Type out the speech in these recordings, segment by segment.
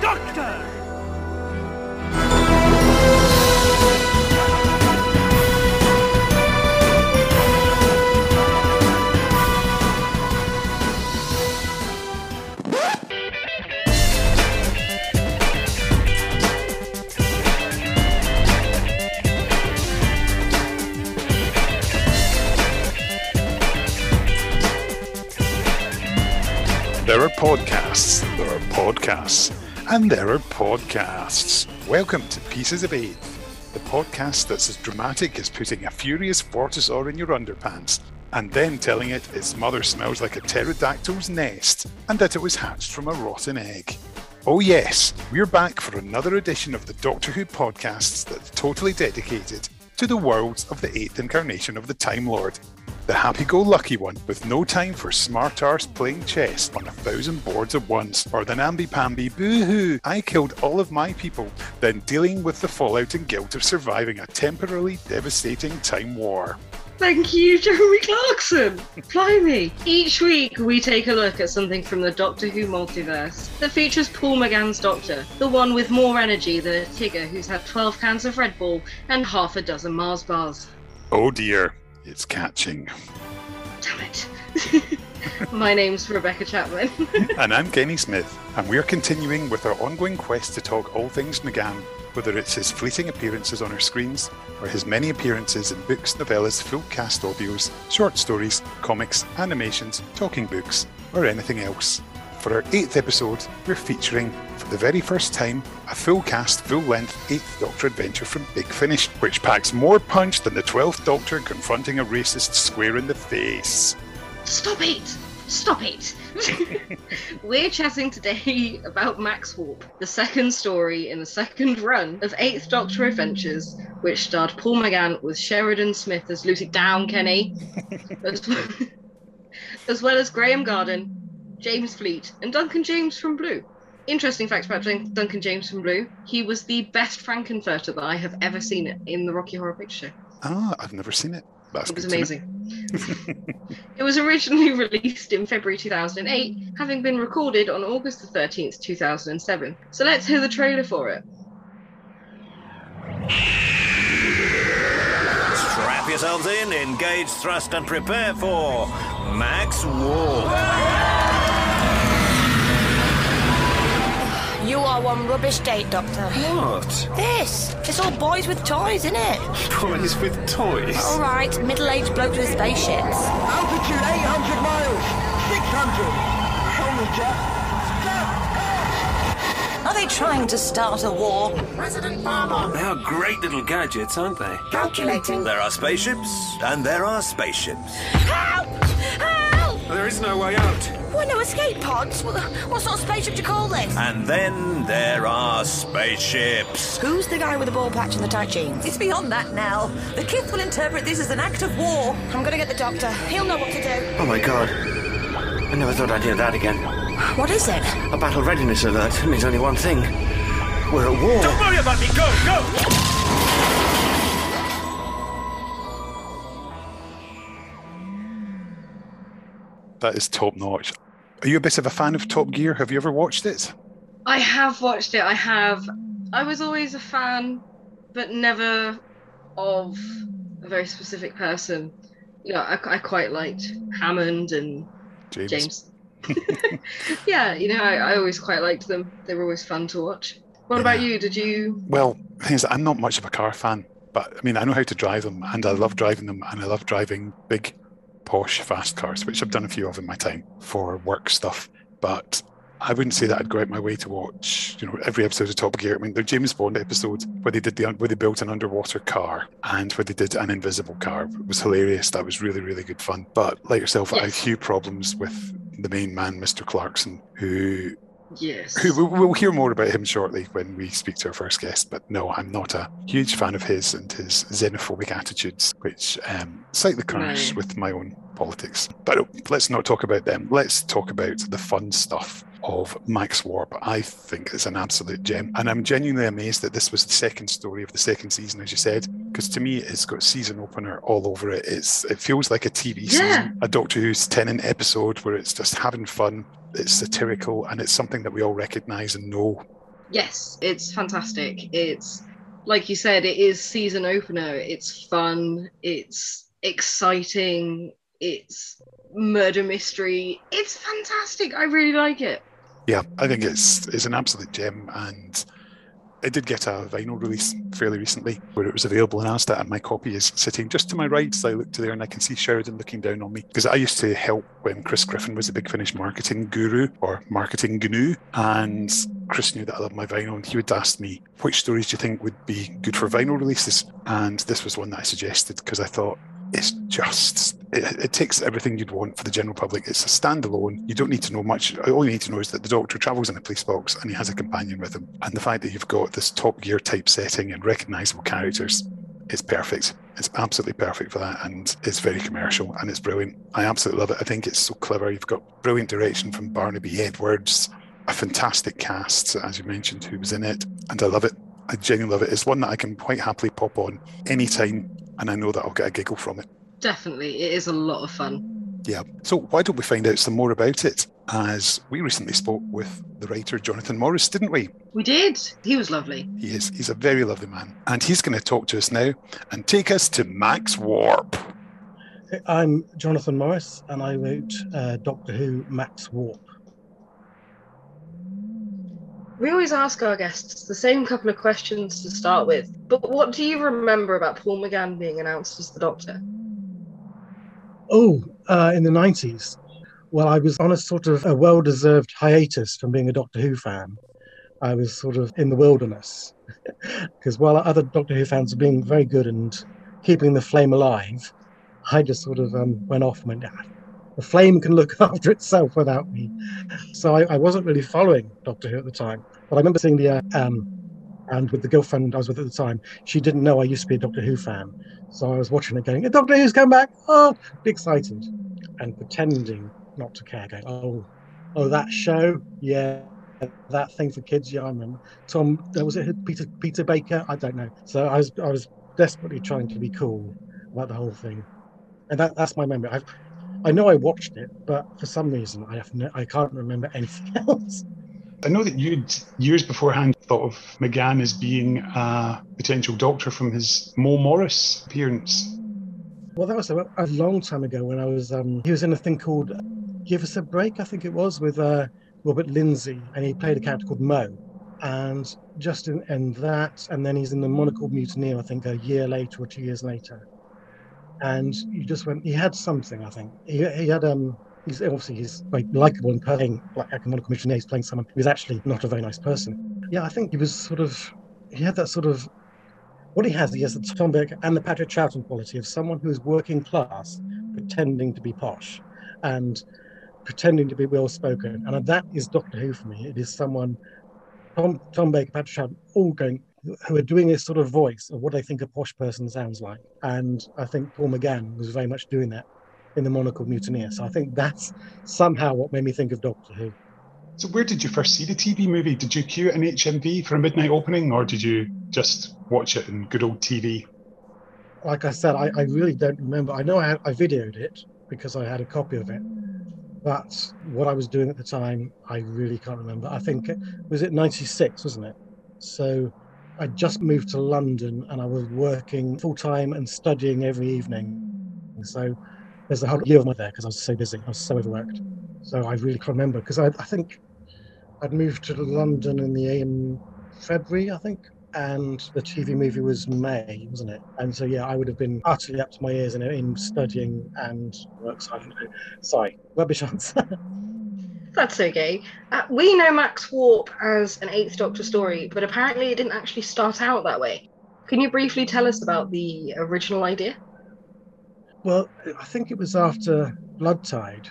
Doctor! And there are podcasts. Welcome to Pieces of Eight, the podcast that's as dramatic as putting a furious Fortisaur in your underpants and then telling it its mother smells like a pterodactyl's nest and that it was hatched from a rotten egg. Oh, yes, we're back for another edition of the Doctor Who podcasts that's totally dedicated to the worlds of the eighth incarnation of the Time Lord, the happy go lucky one with no time for smart arse playing chess on a thousand boards at once, or the namby pamby boo hoo, I killed all of my people, then dealing with the fallout and guilt of surviving a temporarily devastating time war. Thank you, Jeremy Clarkson. Fly me. Each week we take a look at something from the Doctor Who multiverse that features Paul McGann's Doctor, the one with more energy than a Tigger who's had 12 cans of Red Bull and half a dozen Mars bars. Oh dear, it's catching. Damn it. My name's Rebecca Chapman. and I'm Kenny Smith, and we're continuing with our ongoing quest to talk all things McGann, whether it's his fleeting appearances on our screens or his many appearances in books, novellas, full cast audios, short stories, comics, animations, talking books, or anything else. For our eighth episode, we're featuring, for the very first time, a full cast, full length Eighth Doctor adventure from Big Finish, which packs more punch than the Twelfth Doctor confronting a racist square in the face. Stop it! Stop it! We're chatting today about Max Warp, the second story in the second run of Eighth Doctor Adventures, which starred Paul McGann with Sheridan Smith as Lucy Down Kenny, as, well, as well as Graeme Garden, James Fleet, and Duncan James from Blue. Interesting fact about Duncan James from Blue: he was the best Frank-N-Furter that I have ever seen in the Rocky Horror Picture Show. Ah, I've never seen it. That's it was good to know. amazing. it was originally released in February 2008, having been recorded on August the 13th, 2007. So let's hear the trailer for it. Strap yourselves in, engage, thrust, and prepare for Max Warp. Are one rubbish date, Doctor. What? This! It's all boys with toys, isn't it? Boys with toys? All right, middle-aged blokes with spaceships. Altitude 800 miles. 600. Show me, Jack. Are they trying to start a war? President Palmer. They are great little gadgets, aren't they? Calculating. There are spaceships, and there are spaceships. Help! Help! There is no way out. Why no escape pods? What, what sort of spaceship do you call this? And then there are spaceships. Who's the guy with the ball patch and the tight jeans? It's beyond that now. The Kith will interpret this as an act of war. I'm gonna get the doctor. He'll know what to do. Oh my god. I never thought I'd hear that again. What is it? A battle readiness alert It means only one thing. We're at war. Don't worry about me, go, go! That is top notch. Are you a bit of a fan of Top Gear? Have you ever watched it? I have watched it. I have. I was always a fan, but never of a very specific person. You know, I, I quite liked Hammond and James. James. yeah, you know, I, I always quite liked them. They were always fun to watch. What about you? Did you? Well, things thing I'm not much of a car fan, but I mean, I know how to drive them, and I love driving them, and I love driving big, posh, fast cars, which I've done a few of in my time for work stuff. But I wouldn't say that I'd go out my way to watch, you know, every episode of Top Gear. I mean, the James Bond episode where they did the where they built an underwater car and where they did an invisible car was hilarious. That was really really good fun. But like yourself, I have Yes. few problems with the main man, Mr. Clarkson, who Yes. who we'll, we'll hear more about him shortly when we speak to our first guest. But no, I'm not a huge fan of his and his xenophobic attitudes, which um, slightly clash with my own politics. But let's not talk about them. Let's talk about the fun stuff of Max Warp. I think it's an absolute gem. And I'm genuinely amazed that this was the second story of the second season, as you said, because to me, it's got season opener all over it. It's It feels like a TV Yeah. season, a Doctor Who's Tennant episode where it's just having fun, it's satirical, and it's something that we all recognize and know Yes, it's fantastic. It's like you said, it is season opener. It's fun. It's exciting. It's murder mystery. It's fantastic. I really like it. Yeah, I think it's it's an absolute gem, and it did get a vinyl release fairly recently where it was available in Asda, and my copy is sitting just to my right. So I look to there and I can see Sheridan looking down on me because I used to help when Chris Griffin was a Big Finish marketing guru or marketing gnu, and Chris knew that I loved my vinyl, and he would ask me which stories do you think would be good for vinyl releases, and this was one that I suggested because I thought it's just it, it, takes everything you'd want for the general public. It's a standalone. You don't need to know much. All you need to know is that the Doctor travels in a police box and he has a companion with him. And the fact that you've got this Top Gear type setting and recognizable characters is perfect. It's absolutely perfect for that, and it's very commercial and it's brilliant. I absolutely love it. I think it's so clever. You've got brilliant direction from Barnaby Edwards, a fantastic cast, as you mentioned, who was in it, and I love it. I genuinely love it. It's one that I can quite happily pop on anytime and I know that I'll get a giggle from it. Definitely, it is a lot of fun. Yeah. So why don't we find out some more about it? As we recently spoke with the writer Jonathan Morris, didn't we? We did. He was lovely. He is. He's a very lovely man, and he's going to talk to us now and take us to Max Warp. I'm Jonathan Morris, and I wrote uh, Doctor Who Max Warp. We always ask our guests the same couple of questions to start with. But what do you remember about Paul McGann being announced as the Doctor? Oh, uh, in the 90s. Well, I was on a sort of a well deserved hiatus from being a Doctor Who fan. I was sort of in the wilderness. Because while other Doctor Who fans were being very good and keeping the flame alive, I just sort of um, went off and went, ah, the flame can look after itself without me. So I, I, wasn't really following Doctor Who at the time. But I remember seeing the, uh, um, and with the girlfriend I was with at the time, she didn't know I used to be a Doctor Who fan. So I was watching it going, Doctor Who's come back. Oh, excited. And pretending not to care, going, oh, oh, that show? Yeah. That thing for kids, yeah, I remember. Tom, uh, was it Peter Peter Baker? I don't know. So I was I was desperately trying to be cool about the whole thing, and that, that's my memory. I've, I know I watched it, but for some reason I have no, I can't remember anything else. I know that you'd years beforehand thought of McGann as being a potential doctor from his Mo Morris appearance. Well, that was a, a long time ago when I was. Um, he was in a thing called "Give Us a Break," I think it was, with uh, Robert Lindsay, and he played a character called Mo. And just in, in that, and then he's in the Monocled Mutineer, I think, a year later or two years later and you just went. He had something, I think. He, he had um. He's obviously he's very likable and playing like Economic Commissioner. He's playing someone who's actually not a very nice person. Yeah, I think he was sort of. He had that sort of. What he has, he has the Tom Baker and the Patrick Troughton quality of someone who is working class, pretending to be posh, and pretending to be well spoken. And that is Doctor Who for me. It is someone, Tom, Tom Baker, Patrick Troughton, all going, who are doing this sort of voice of what they think a posh person sounds like. And I think Paul McGann was very much doing that in the Monocled Mutineer. So I think that's somehow what made me think of Doctor Who. So where did you first see the TV movie? Did you queue in HMV for a midnight opening, or did you just watch it in good old TV? Like I said, I, I really don't remember. I know I, had, I videoed it because I had a copy of it, but what I was doing at the time, I really can't remember. I think it was it '96, wasn't it? So I just moved to London and I was working full time and studying every evening. So there's a whole year of my there because I was so busy. I was so overworked. So I really can't remember because I, I think I'd moved to London in the in February, I think, and the TV movie was May, wasn't it? And so yeah, I would have been utterly up to my ears in, in studying and work. So sorry, rubbish answer. That's okay. Uh, we know Max Warp as an Eighth Doctor story, but apparently it didn't actually start out that way. Can you briefly tell us about the original idea? Well, I think it was after Blood Tide,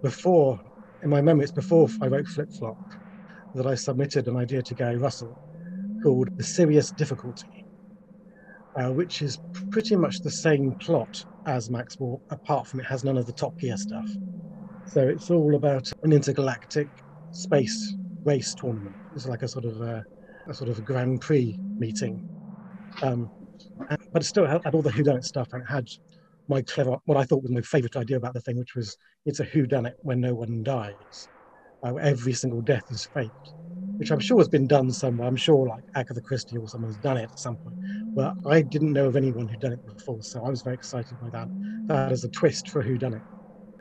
before, in my memory, it's before I wrote Flip Flop, that I submitted an idea to Gary Russell called The Serious Difficulty, uh, which is pretty much the same plot as Max Warp, apart from it has none of the Top Gear stuff. So it's all about an intergalactic space race tournament. It's like a sort of a, a sort of a Grand Prix meeting. Um, but it still had, had all the whodunit stuff and it had my clever, what I thought was my favourite idea about the thing, which was it's a whodunit when no one dies. Uh, every single death is faked. which I'm sure has been done somewhere. I'm sure like Agatha Christie or someone's done it at some point. But I didn't know of anyone who'd done it before, so I was very excited by that. That is a twist for who done it.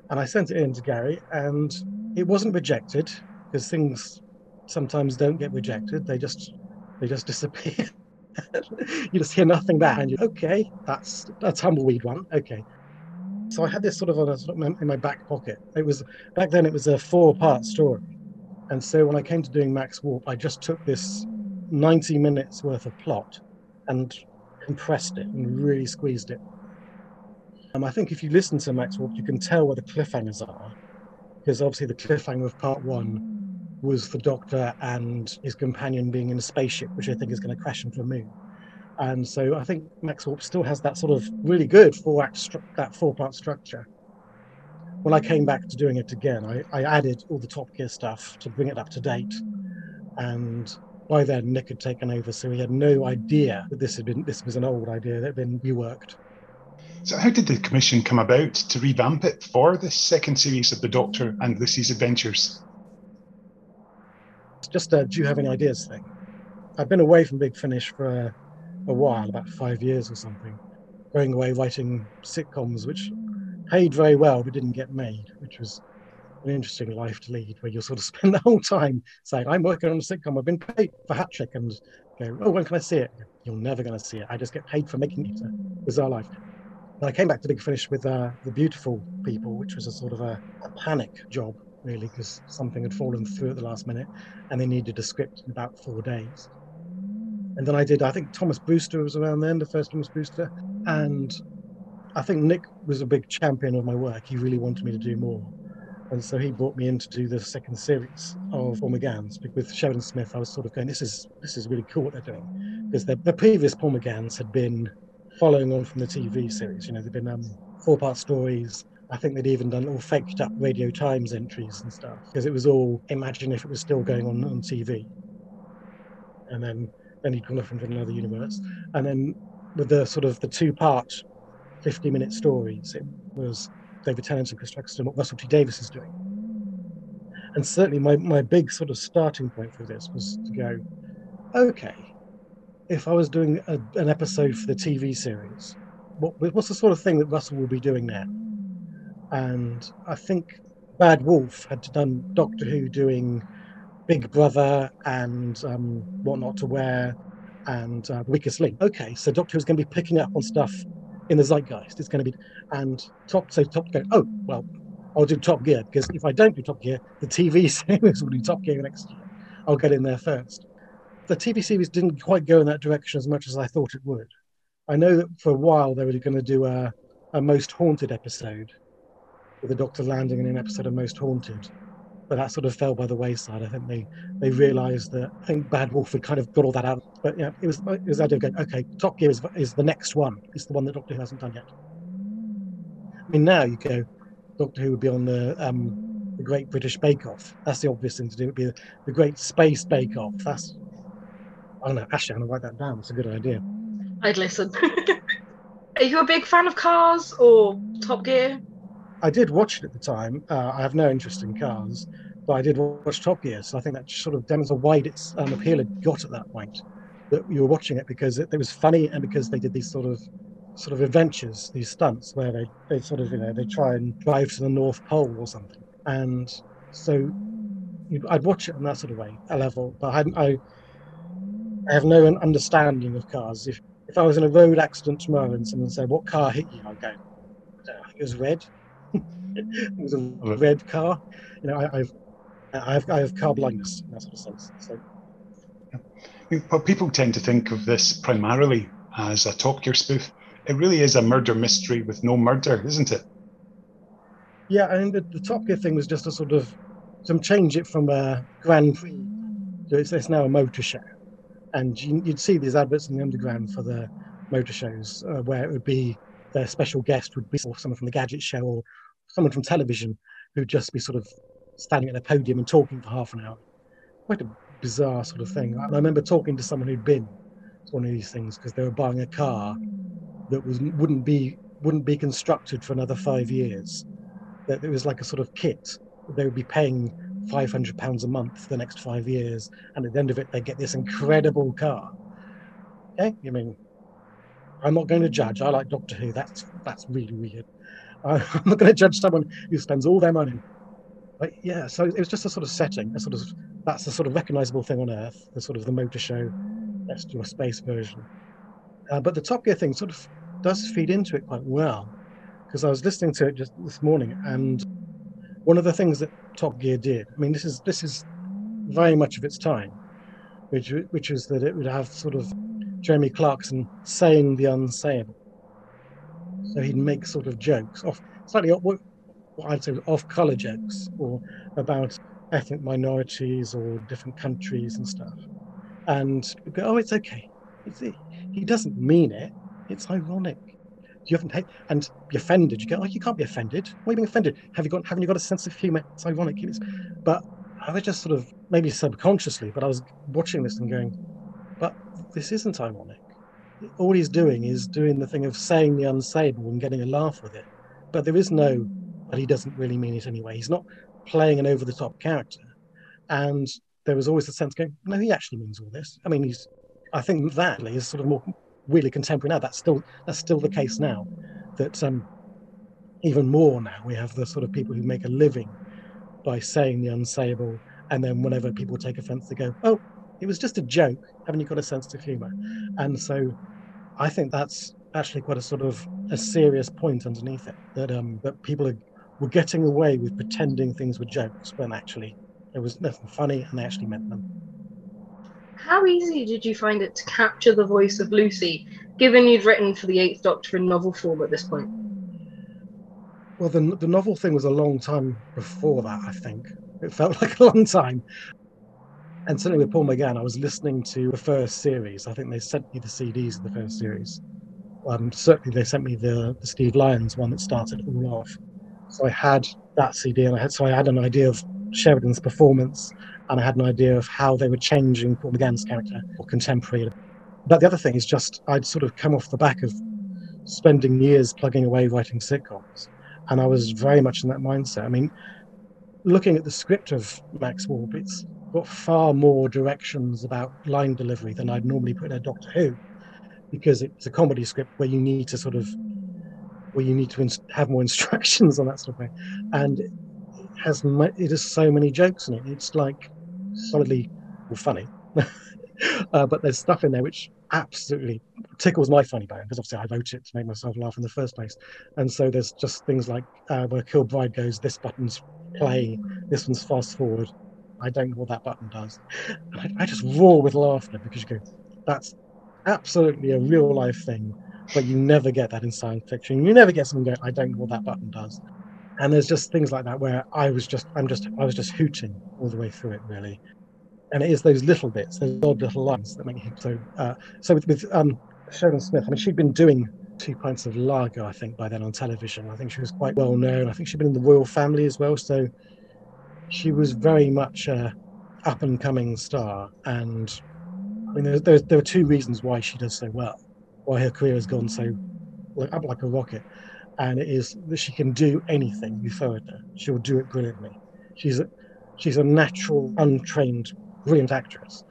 And I sent it in to Gary, and it wasn't rejected because things sometimes don't get rejected. They just they just disappear. you just hear nothing back, and you okay, that's a tumbleweed one. Okay. So I had this sort of in my back pocket. It was back then. It was a four-part story, and so when I came to doing Max Warp, I just took this 90 minutes worth of plot and compressed it and really squeezed it. Um, I think if you listen to Max you can tell where the cliffhangers are, because obviously the cliffhanger of part one was the Doctor and his companion being in a spaceship, which I think is going to crash into a moon. And so I think Max Warp still has that sort of really good four act stru- that four part structure. When I came back to doing it again, I, I added all the Top Gear stuff to bring it up to date. And by then Nick had taken over, so he had no idea that this had been this was an old idea that had been reworked. So, how did the commission come about to revamp it for the second series of the Doctor and Lucy's adventures? Just a do you have any ideas thing. I've been away from Big Finish for a, while, about five years or something, going away writing sitcoms which paid very well but didn't get made, which was an interesting life to lead, where you'll sort of spend the whole time saying, I'm working on a sitcom, I've been paid for Hat Trick, and go, oh, when can I see it? You're never going to see it. I just get paid for making it. Bizarre life. I came back to Big Finish with uh, The Beautiful People, which was a sort of a, a panic job, really, because something had fallen through at the last minute and they needed a script in about four days. And then I did, I think Thomas Brewster was around then, the first Thomas Brewster. And I think Nick was a big champion of my work. He really wanted me to do more. And so he brought me in to do the second series of McGann's. With Sheridan Smith, I was sort of going, this is this is really cool what they're doing. Because the, previous McGann's had been following on from the TV series. You know, they've been um, four part stories. I think they'd even done all faked up Radio Times entries and stuff because it was all imagine if it was still going on on TV. And then then he'd gone off into another universe. And then with the sort of the two part 50 minute stories, it was David Tennant and Chris Eccleston, what Russell T Davies is doing. And certainly my, my big sort of starting point for this was to go, okay, if I was doing a, an episode for the TV series, what, what's the sort of thing that Russell will be doing now? And I think Bad Wolf had done Doctor Who doing Big Brother and um, What Not to Wear and uh, Weakest Link. Okay, so Doctor Who's going to be picking up on stuff in the zeitgeist. It's going to be, and Top, so Top Gear, oh, well, I'll do Top Gear because if I don't do Top Gear, the TV series will do Top Gear next year. I'll get in there first the TV series didn't quite go in that direction as much as I thought it would. I know that for a while they were going to do a, a Most Haunted episode with the Doctor landing in an episode of Most Haunted, but that sort of fell by the wayside. I think they they realised that I think Bad Wolf had kind of got all that out. But yeah, it was it was the idea of going, okay, Top Gear is, is the next one. It's the one that Doctor Who hasn't done yet. I mean, now you go, Doctor Who would be on the um, the Great British Bake Off. That's the obvious thing to do. It would be the, the Great Space Bake Off. That's Oh no, actually, I'm gonna write that down. It's a good idea. I'd listen. Are you a big fan of Cars or Top Gear? I did watch it at the time. Uh, I have no interest in cars, but I did watch Top Gear, so I think that sort of demonstrates how wide its um, appeal had got at that point. That you were watching it because it, it was funny and because they did these sort of sort of adventures, these stunts where they, they sort of you know they try and drive to the North Pole or something, and so I'd watch it in that sort of way, a level. But I, I I have no understanding of cars. If if I was in a road accident tomorrow and someone said, "What car hit you?" I'd go, I it was red. it was a red car. You know, I, I've I have I have car blindness in that sort of sense. So. Well, people tend to think of this primarily as a Top Gear spoof. It really is a murder mystery with no murder, isn't it? Yeah, I mean, the, the Top Gear thing was just a sort of some change it from a Grand Prix to it's, it's now a motor show and you'd see these adverts in the underground for the motor shows uh, where it would be their special guest would be someone from the gadget show or someone from television who'd just be sort of standing at a podium and talking for half an hour. Quite a bizarre sort of thing. I remember talking to someone who'd been to one of these things because they were buying a car that was wouldn't be wouldn't be constructed for another five years that it was like a sort of kit they would be paying £500 a month for the next five years. And at the end of it, they get this incredible car. Okay? I mean, I'm not going to judge. I like Doctor Who. That's that's really weird. I'm not going to judge someone who spends all their money. But yeah, so it was just a sort of setting, a sort of that's the sort of recognizable thing on Earth, the sort of the motor show, that's your space version. Uh, but the Top Gear thing sort of does feed into it quite well, because I was listening to it just this morning, and one of the things that Top Gear did, I mean, this is this is very much of its time, which which is that it would have sort of Jeremy Clarkson saying the unsayable. So he'd make sort of jokes off slightly what, what I'd say off color jokes or about ethnic minorities or different countries and stuff. And go, oh, it's okay. It's, he doesn't mean it. It's ironic. You haven't and be offended. You go, oh, you can't be offended. Why are you being offended? Have you got? Haven't you got a sense of humour? It's ironic. It's, but I was just sort of maybe subconsciously, but I was watching this and going, but this isn't ironic. All he's doing is doing the thing of saying the unsayable and getting a laugh with it. But there is no, but he doesn't really mean it anyway. He's not playing an over the top character. And there was always a sense going, no, he actually means all this. I mean, he's, I think that is sort of more really contemporary now. That's still that's still the case now. That um, even more now we have the sort of people who make a living by saying the unsayable, and then whenever people take offence, they go, "Oh, it was just a joke. Haven't you got a sense of humour?" And so, I think that's actually quite a sort of a serious point underneath it. That um, that people are were getting away with pretending things were jokes when actually it was nothing funny and they actually meant them. How easy did you find it to capture the voice of Lucy, given you'd written for the Eighth Doctor in novel form at this point? Well, the, the novel thing was a long time before that, I think. It felt like a long time. And certainly with Paul McGann, I was listening to the first series. I think they sent me the CDs of the first series. Um, certainly, they sent me the, the Steve Lyons one that started all off. So I had that CD, and I had so I had an idea of Sheridan's performance, and I had an idea of how they were changing Paul McGann's character or contemporary. But the other thing is just I'd sort of come off the back of spending years plugging away writing sitcoms, and I was very much in that mindset. I mean, looking at the script of Max Warp, it's got far more directions about line delivery than I'd normally put in a Doctor Who, because it's a comedy script where you need to sort of where you need to inst- have more instructions on that sort of thing, and it has it has so many jokes in it. It's like solidly funny, uh, but there's stuff in there which absolutely tickles my funny bone because obviously I wrote it to make myself laugh in the first place, and so there's just things like uh, where Kilbride goes, this button's play, this one's fast forward. I don't know what that button does. I, I just roar with laughter because you go, that's absolutely a real life thing but you never get that in science fiction. You never get someone going, I don't know what that button does. And there's just things like that where I was just, I'm just, I was just hooting all the way through it, really. And it is those little bits, those odd little lines that make it so. Uh, so with, with um, Sheridan Smith, I mean, she'd been doing two pints of lager, I think, by then on television. I think she was quite well known. I think she'd been in the Royle family as well, so she was very much a up and coming star. And I mean, there, there, there are two reasons why she does so well why her career has gone so like, up like a rocket. And it is that she can do anything you throw at her. She'll do it brilliantly. She's a, she's a natural, untrained, brilliant actress.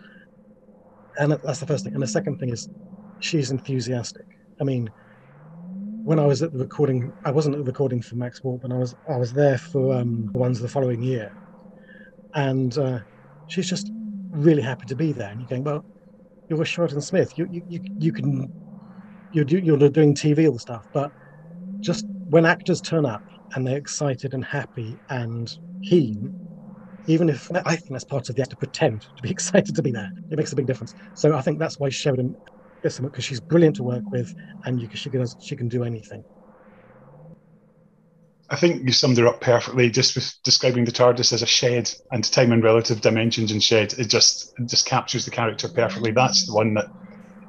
And that's the first thing. And the second thing is she's enthusiastic. I mean, when I was at the recording, I wasn't at the recording for Max Warp, but I was I was there for um, the ones the following year, and uh, she's just really happy to be there. And you're going, well, you're a Sheridan Smith. You you you, you can you're, you're doing TV all the stuff, but just when actors turn up and they're excited and happy and keen, even if I think that's part of the actor to pretend to be excited to be there, it makes a big difference. So I think that's why Sheridan gets because she's brilliant to work with and you, she can she can do anything. I think you summed her up perfectly just with describing the TARDIS as a shed and time and relative dimensions and shed. It just it just captures the character perfectly. That's the one that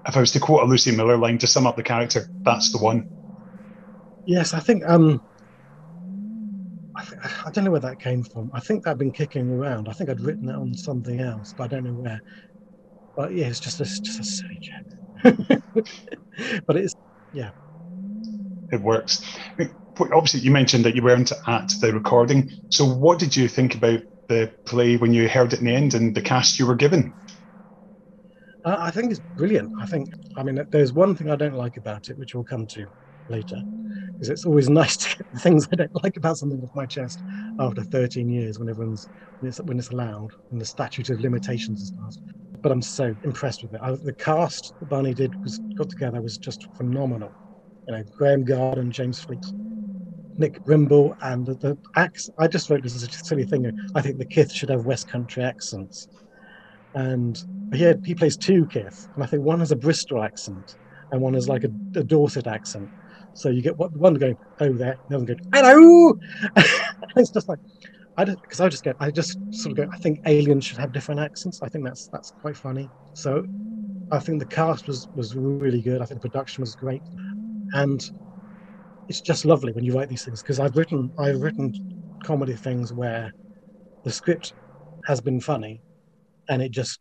if I was to quote a Lucy Miller line to sum up the character, that's the one. Yes, I think um, I, th- I don't know where that came from. I think that'd been kicking around. I think I'd written it on something else, but I don't know where. But yeah, it's just a, just a silly joke. but it's yeah, it works. Obviously, you mentioned that you weren't at the recording. So, what did you think about the play when you heard it in the end and the cast you were given? Uh, I think it's brilliant. I think, I mean, there's one thing I don't like about it, which we'll come to later, because it's always nice to get the things I don't like about something off my chest after 13 years when everyone's when it's, when it's allowed and the statute of limitations is passed. But I'm so impressed with it. I, the cast that Barney did was got together was just phenomenal. You know, Graeme Garden, James Fleet, Nick Brimble, and the, the acts. I just wrote this as a silly thing. I think the Kith should have West Country accents, and he he plays two Kith, and I think one has a Bristol accent and one has like a, a Dorset accent. So you get one going, over there, the other going, hello. it's just like, I just because I just get, I just sort of go. I think aliens should have different accents. I think that's that's quite funny. So I think the cast was was really good. I think the production was great, and it's just lovely when you write these things because I've written I've written comedy things where the script has been funny, and it just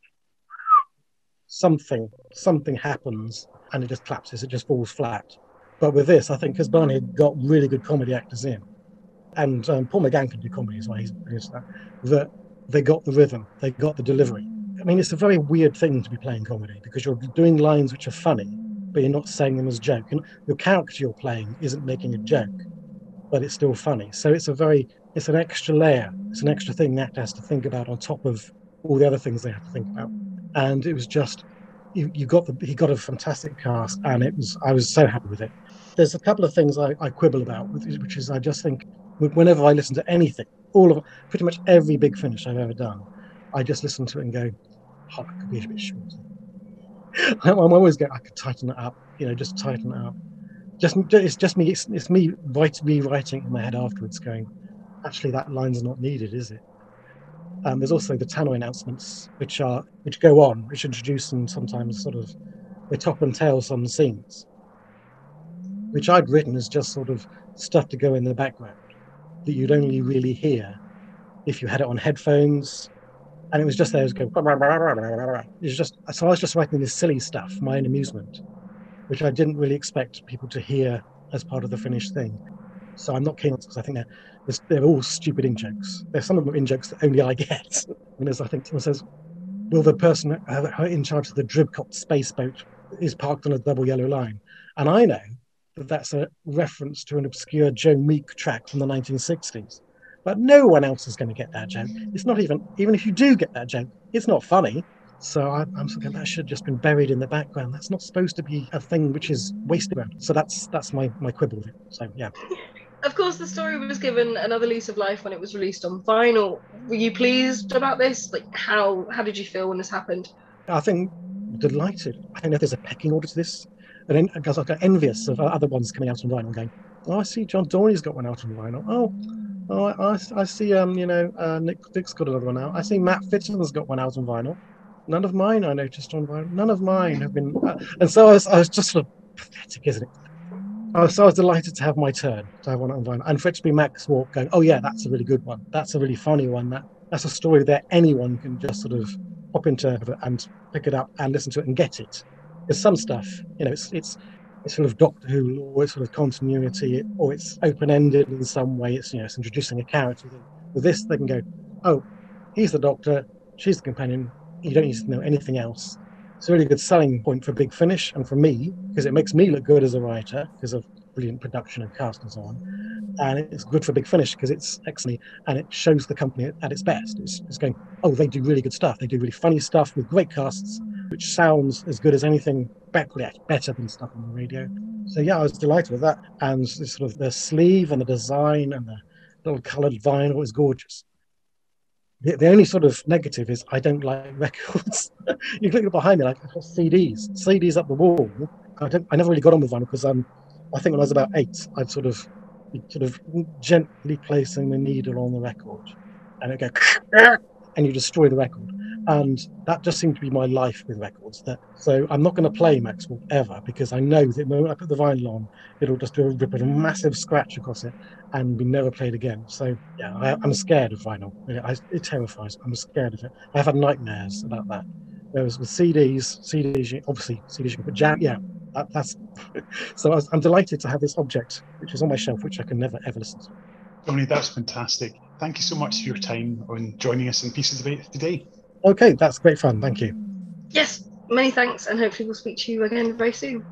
something something happens and it just collapses. It just falls flat. But with this, I think because Barney had got really good comedy actors in, and um, Paul McGann can do comedy as well. He's produced that. That they got the rhythm, they got the delivery. I mean, it's a very weird thing to be playing comedy because you're doing lines which are funny, but you're not saying them as a joke. And your character you're playing isn't making a joke, but it's still funny. So it's a very, it's an extra layer. It's an extra thing the actor has to think about on top of all the other things they have to think about. And it was just, you, you got the, he got a fantastic cast, and it was, I was so happy with it. There's a couple of things I, I quibble about, which is I just think whenever I listen to anything, all of pretty much every big finish I've ever done, I just listen to it and go, oh, that could be a bit shorter. I'm always going, I could tighten it up, you know, just tighten it up. Just it's just me. It's, it's me write, rewriting in my head afterwards, going, actually, that line's not needed, is it? Um, there's also the tannoy announcements, which are which go on, which introduce and sometimes sort of they top and tail some scenes, which I'd written as just sort of stuff to go in the background that you'd only really hear if you had it on headphones. And it was just there, it was going, it was just, so I was just writing this silly stuff my own amusement, which I didn't really expect people to hear as part of the finished thing. So I'm not keen on because I think they're, they're all stupid in jokes. There's some of them in jokes that only I get. Mean, as I think someone says, will the person in charge of the Dribcot space boat is parked on a double yellow line? And I know that that's a reference to an obscure Joe Meek track from the 1960s. But no one else is going to get that joke. It's not even, even if you do get that joke, it's not funny. So I, am thinking that should have just been buried in the background. That's not supposed to be a thing which is wasted around. So that's that's my my quibble with it. So yeah. Of course, the story was given another lease of life when it was released on vinyl. Were you pleased about this? Like, how how did you feel when this happened? I think delighted. I don't know if there's a pecking order to this and then I got envious of other ones coming out on vinyl, going, "Oh, I see John Dorney's got one out on vinyl. Oh, oh, I, I see. Um, you know, uh, Nick Dick's got another one out. I see Matt Fitton's got one out on vinyl. None of mine I noticed on vinyl. None of mine have been. Uh, and so I was, I was just sort of pathetic, isn't it? I was, so I was delighted to have my turn to have one on vinyl, and for it to be Max Warp going, "Oh yeah, that's a really good one. That's a really funny one. That that's a story that anyone can just sort of hop into and pick it up and listen to it and get it." There's some stuff, you know, it's it's it's sort of Doctor Who or it's sort of continuity, or it's open ended in some way. It's you know, it's introducing a character. With this, they can go, oh, he's the Doctor, she's the companion. You don't need to know anything else. It's a really good selling point for Big Finish and for me because it makes me look good as a writer because of brilliant production and cast and so on. And it's good for Big Finish because it's excellent and it shows the company at its best. It's, it's going, oh, they do really good stuff. They do really funny stuff with great casts which sounds as good as anything better, better than stuff on the radio. So yeah, I was delighted with that. And sort of the sleeve and the design and the little coloured vinyl is gorgeous. The, the, only sort of negative is I don't like records. you look behind me, like CDs, CDs up the wall. I don't. I never really got on with vinyl because um, I think when I was about eight, I'd sort of, sort of gently placing the needle on the record, and it go, and you destroy the record and that just seemed to be my life with records. That so I'm not going to play Max Warp ever because I know that when I put the vinyl on, it'll just do a rip a massive scratch across it and be never played again. So yeah, I, am scared of vinyl. It, it, terrifies. I'm scared of it. I've had nightmares about that. Whereas with CDs, CDs obviously CDs you can put jam. Yeah, that, that's so I am delighted to have this object which is on my shelf, which I can never ever listen to. Tony, that's fantastic. thank you so much for your time on joining us in Pieces of Eight today. Okay, that's great fun. Thank you. Yes, many thanks, and hopefully we'll speak to you again very soon.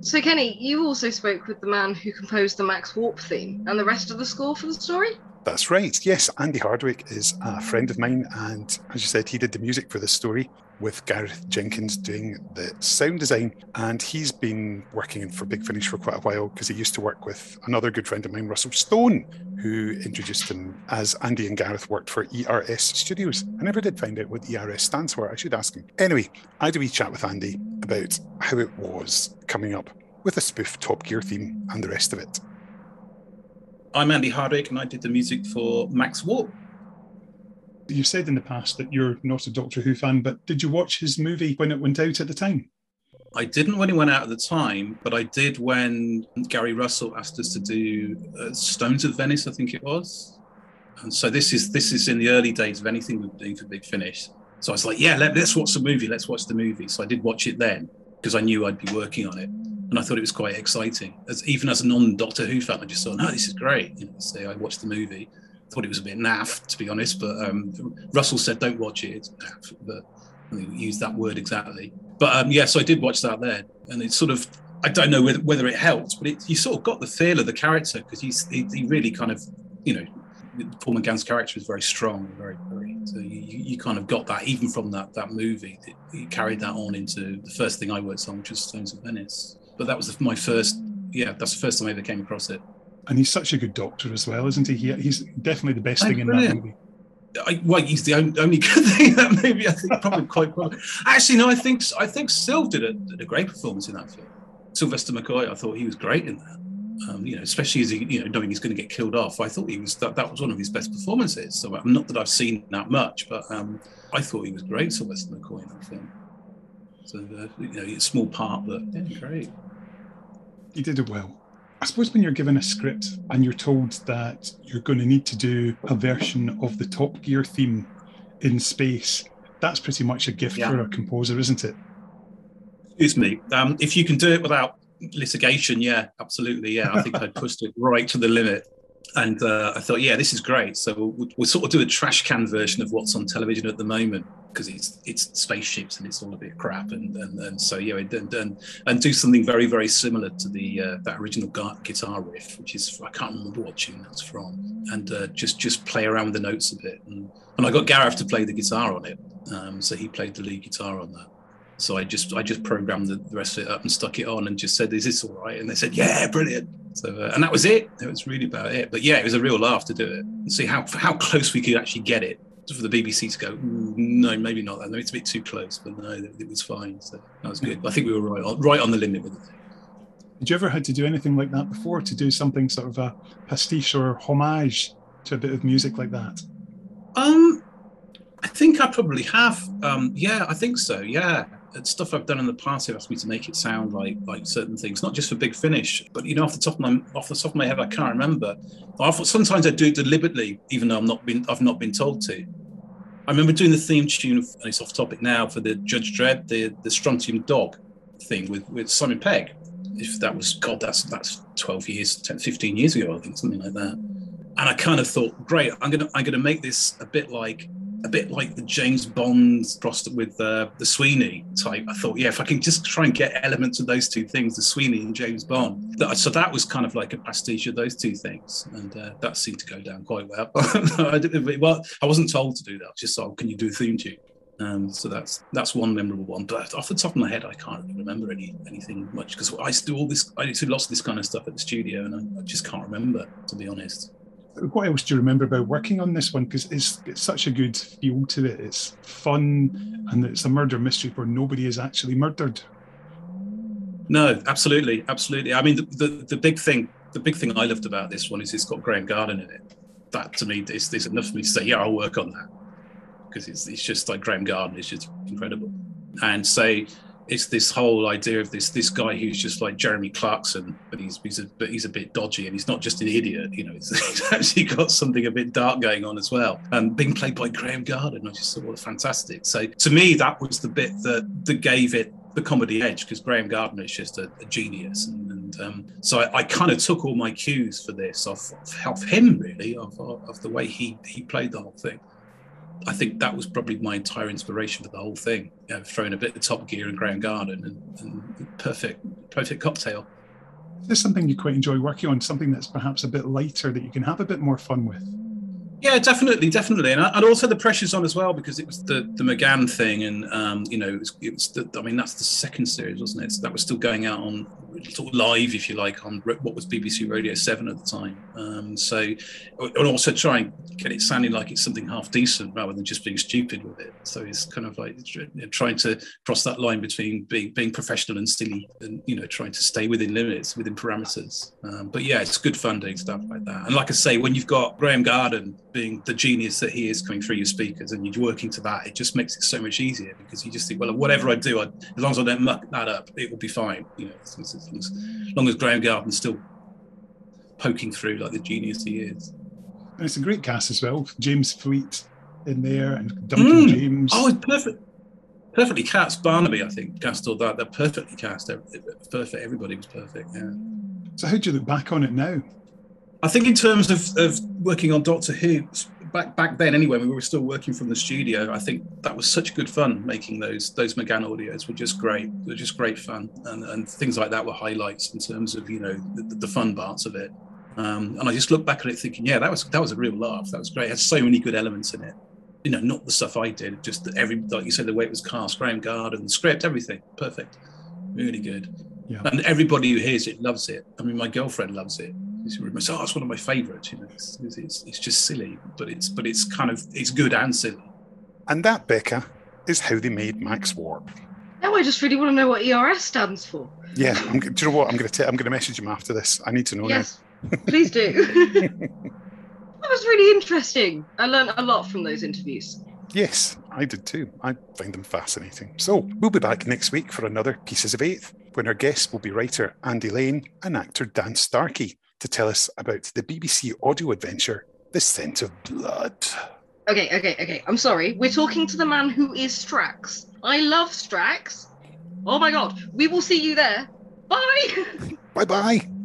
So, Kenny, you also spoke with the man who composed the Max Warp theme and the rest of the score for the story? That's right. Yes, Andy Hardwick is a friend of mine, and as you said, he did the music for this story with Gareth Jenkins doing the sound design. And he's been working for Big Finish for quite a while because he used to work with another good friend of mine, Russell Stone, who introduced him as Andy and Gareth worked for ERS Studios. I never did find out what ERS stands for. I should ask him. Anyway, I had a wee chat with Andy about how it was coming up with a spoof Top Gear theme and the rest of it. I'm Andy Hardwick, and I did the music for Max Warp. You said in the past that you're not a Doctor Who fan, but did you watch his movie when it went out at the time? I didn't when it went out at the time, but I did when Gary Russell asked us to do uh, Stones of Venice, I think it was. And so this is this is in the early days of anything we are doing for Big Finish. So I was like, yeah, let, us watch the movie. Let's watch the movie. So I did watch it then because I knew I'd be working on it, and I thought it was quite exciting. As even as a non-Doctor Who fan, I just thought, no, this is great. You know, so I watched the movie thought it was a bit naff, to be honest. But um, Russell said, "Don't watch it." It's naff, but I used that word exactly. But um, yeah, so I did watch that then, and it's sort of I don't know whether, whether it helped, but it, you sort of got the feel of the character because he, he, really kind of you know Paul McGann's character is very strong, very very. So you, you kind of got that even from that that movie. He carried that on into the first thing I worked on, which was Stones of Venice. But that was my first. Yeah, that's the first time I ever came across it and he's such a good doctor as well, isn't he? he he's definitely the best thing in that movie. I, well, he's the only, only good thing in that movie. I think probably quite probably. Actually, no, I think I think Sylv did a, did a great performance in that film. Sylvester McCoy, I thought he was great in that. Um, you know, especially as he, you know, knowing he's going to get killed off. I thought he was that, that was one of his best performances. So um, not that I've seen that much, but um, I thought he was great, Sylvester McCoy in that film. So uh, you know, a small part, but yeah, great. He did it well. I suppose when you're given a script and you're told that you're going to need to do a version of the Top Gear theme in space, that's pretty much a gift yeah. for a composer, isn't it? Excuse me. Um, if you can do it without litigation, yeah, absolutely. Yeah, I think I pushed it right to the limit. And uh, I thought, yeah, this is great. So we'll, we'll, sort of do a trash can version of what's on television at the moment because it's it's spaceships and it's all a bit crap. And and, and so yeah, and, and and do something very very similar to the uh, that original guitar riff, which is I can't remember what tune that's from, and uh, just just play around with the notes a bit. And, and I got Gareth to play the guitar on it, um, so he played the lead guitar on that. So I just I just programmed the rest of it up and stuck it on and just said, "Is this all right?" And they said, "Yeah, brilliant." So uh, and that was it. That was really about it. But yeah, it was a real laugh to do it and see how how close we could actually get it for the BBC to go. No, maybe not. That. it's a bit too close, but no, it, it was fine. So that was good. I think we were right on, right on the limit with it. Did you ever had to do anything like that before? To do something sort of a pastiche or homage to a bit of music like that? Um, I think I probably have. Um, yeah, I think so. Yeah, it's stuff I've done in the past They've asked me to make it sound like like certain things, not just for Big Finish, but you know, off the top of my off the top of my head, I can't remember. I sometimes I do it deliberately, even though I'm not been I've not been told to. I remember doing the theme tune, and it's off topic now, for the Judge Dredd, the the Strontium Dog thing with with Simon Pegg. If that was God, that's that's 12 years, 10, 15 years ago, I think, something like that. And I kind of thought, great, I'm gonna I'm gonna make this a bit like a bit like the James Bond crossed with uh, the Sweeney type. I thought, yeah, if I can just try and get elements of those two things, the Sweeney and James Bond. So that was kind of like a pastiche of those two things, and uh, that seemed to go down quite well. I well, I wasn't told to do that. I just thought, can you do a theme tune? Um, so that's that's one memorable one. But off the top of my head, I can't really remember any anything much because I used to do all this. I used to do lots of this kind of stuff at the studio, and I, I just can't remember to be honest what else do you remember about working on this one? Because it's, it's such a good feel to it. It's fun and it's a murder mystery where nobody is actually murdered. No, absolutely, absolutely. I mean, the, the, the big thing, the big thing I loved about this one is it's got Graeme Garden in it. That to me is, is enough for me to say, yeah, I'll work on that because it's, it's just like Graeme Garden is just incredible. And say it's this whole idea of this this guy who's just like Jeremy Clarkson, but he's he's a but he's a bit dodgy and he's not just an idiot. You know, he's actually got something a bit dark going on as well. And being played by Graeme Garden, I just thought, well, fantastic. So to me, that was the bit that that gave it the comedy edge because Graeme Garden is just a, a genius and, and And um, so I, I kind of took all my cues for this off, off him, really, of, of the way he, he played the whole thing. I think that was probably my entire inspiration for the whole thing. You know, throwing a bit of Top Gear and Graeme Garden and, and perfect, perfect cocktail. Is there something you quite enjoy working on? Something that's perhaps a bit lighter that you can have a bit more fun with? Yeah, definitely, definitely, and, and also the pressure's on as well because it was the the McGann thing, and um, you know, it was, it was the, I mean, that's the second series, wasn't it? So that was still going out on sort of live, if you like, on what was BBC Radio Seven at the time. Um, so, and also try and get it sounding like it's something half decent rather than just being stupid with it. So it's kind of like trying to cross that line between being being professional and silly, and you know, trying to stay within limits, within parameters. Um, but yeah, it's good fun doing stuff like that. And like I say, when you've got Graeme Garden being the genius that he is coming through your speakers and you're working to that, it just makes it so much easier because you just think, well, whatever I do, I, as long as I don't muck that up, it will be fine. You know, as, long, as, as long as Graeme Garden's still poking through like the genius he is. And it's a great cast as well. James Fleet in there and Duncan mm. James. Oh, it's perfect. Perfectly cast. Barnaby, I think, cast all that. They're perfectly cast. Perfect. Everybody was perfect. Yeah. So, how do you look back on it now? I think in terms of, of working on Doctor Who, back back then anyway, we were still working from the studio. I think that was such good fun making those those McGann audios were just great. They were just great fun, and, and things like that were highlights in terms of you know the, the fun parts of it. Um, and I just look back at it thinking, yeah, that was that was a real laugh. That was great. It had so many good elements in it. You know, not the stuff I did, just every like you said, the way it was cast, Graeme Garden, the script, everything, perfect, really good. Yeah. And everybody who hears it loves it. I mean, my girlfriend loves it it's, oh, it's one of my favourites. You know, it's, it's, it's just silly, but it's but it's kind of it's good and silly. And that, Becca, is how they made Max Warp. Now I just really want to know what ERS stands for. Yeah, I'm, do you know what? I'm going to I'm going to message him after this. I need to know yes, now. please do. that was really interesting. I learned a lot from those interviews. Yes, I did too. I find them fascinating. So we'll be back next week for another Pieces of Eighth, when our guests will be writer Andy Lane and actor Dan Starkey to tell us about the BBC audio adventure, The Scent of Blood. Okay, okay, okay. I'm sorry. We're talking to the man who is Strax. I love Strax. Oh my god. We will see you there. Bye. Bye bye.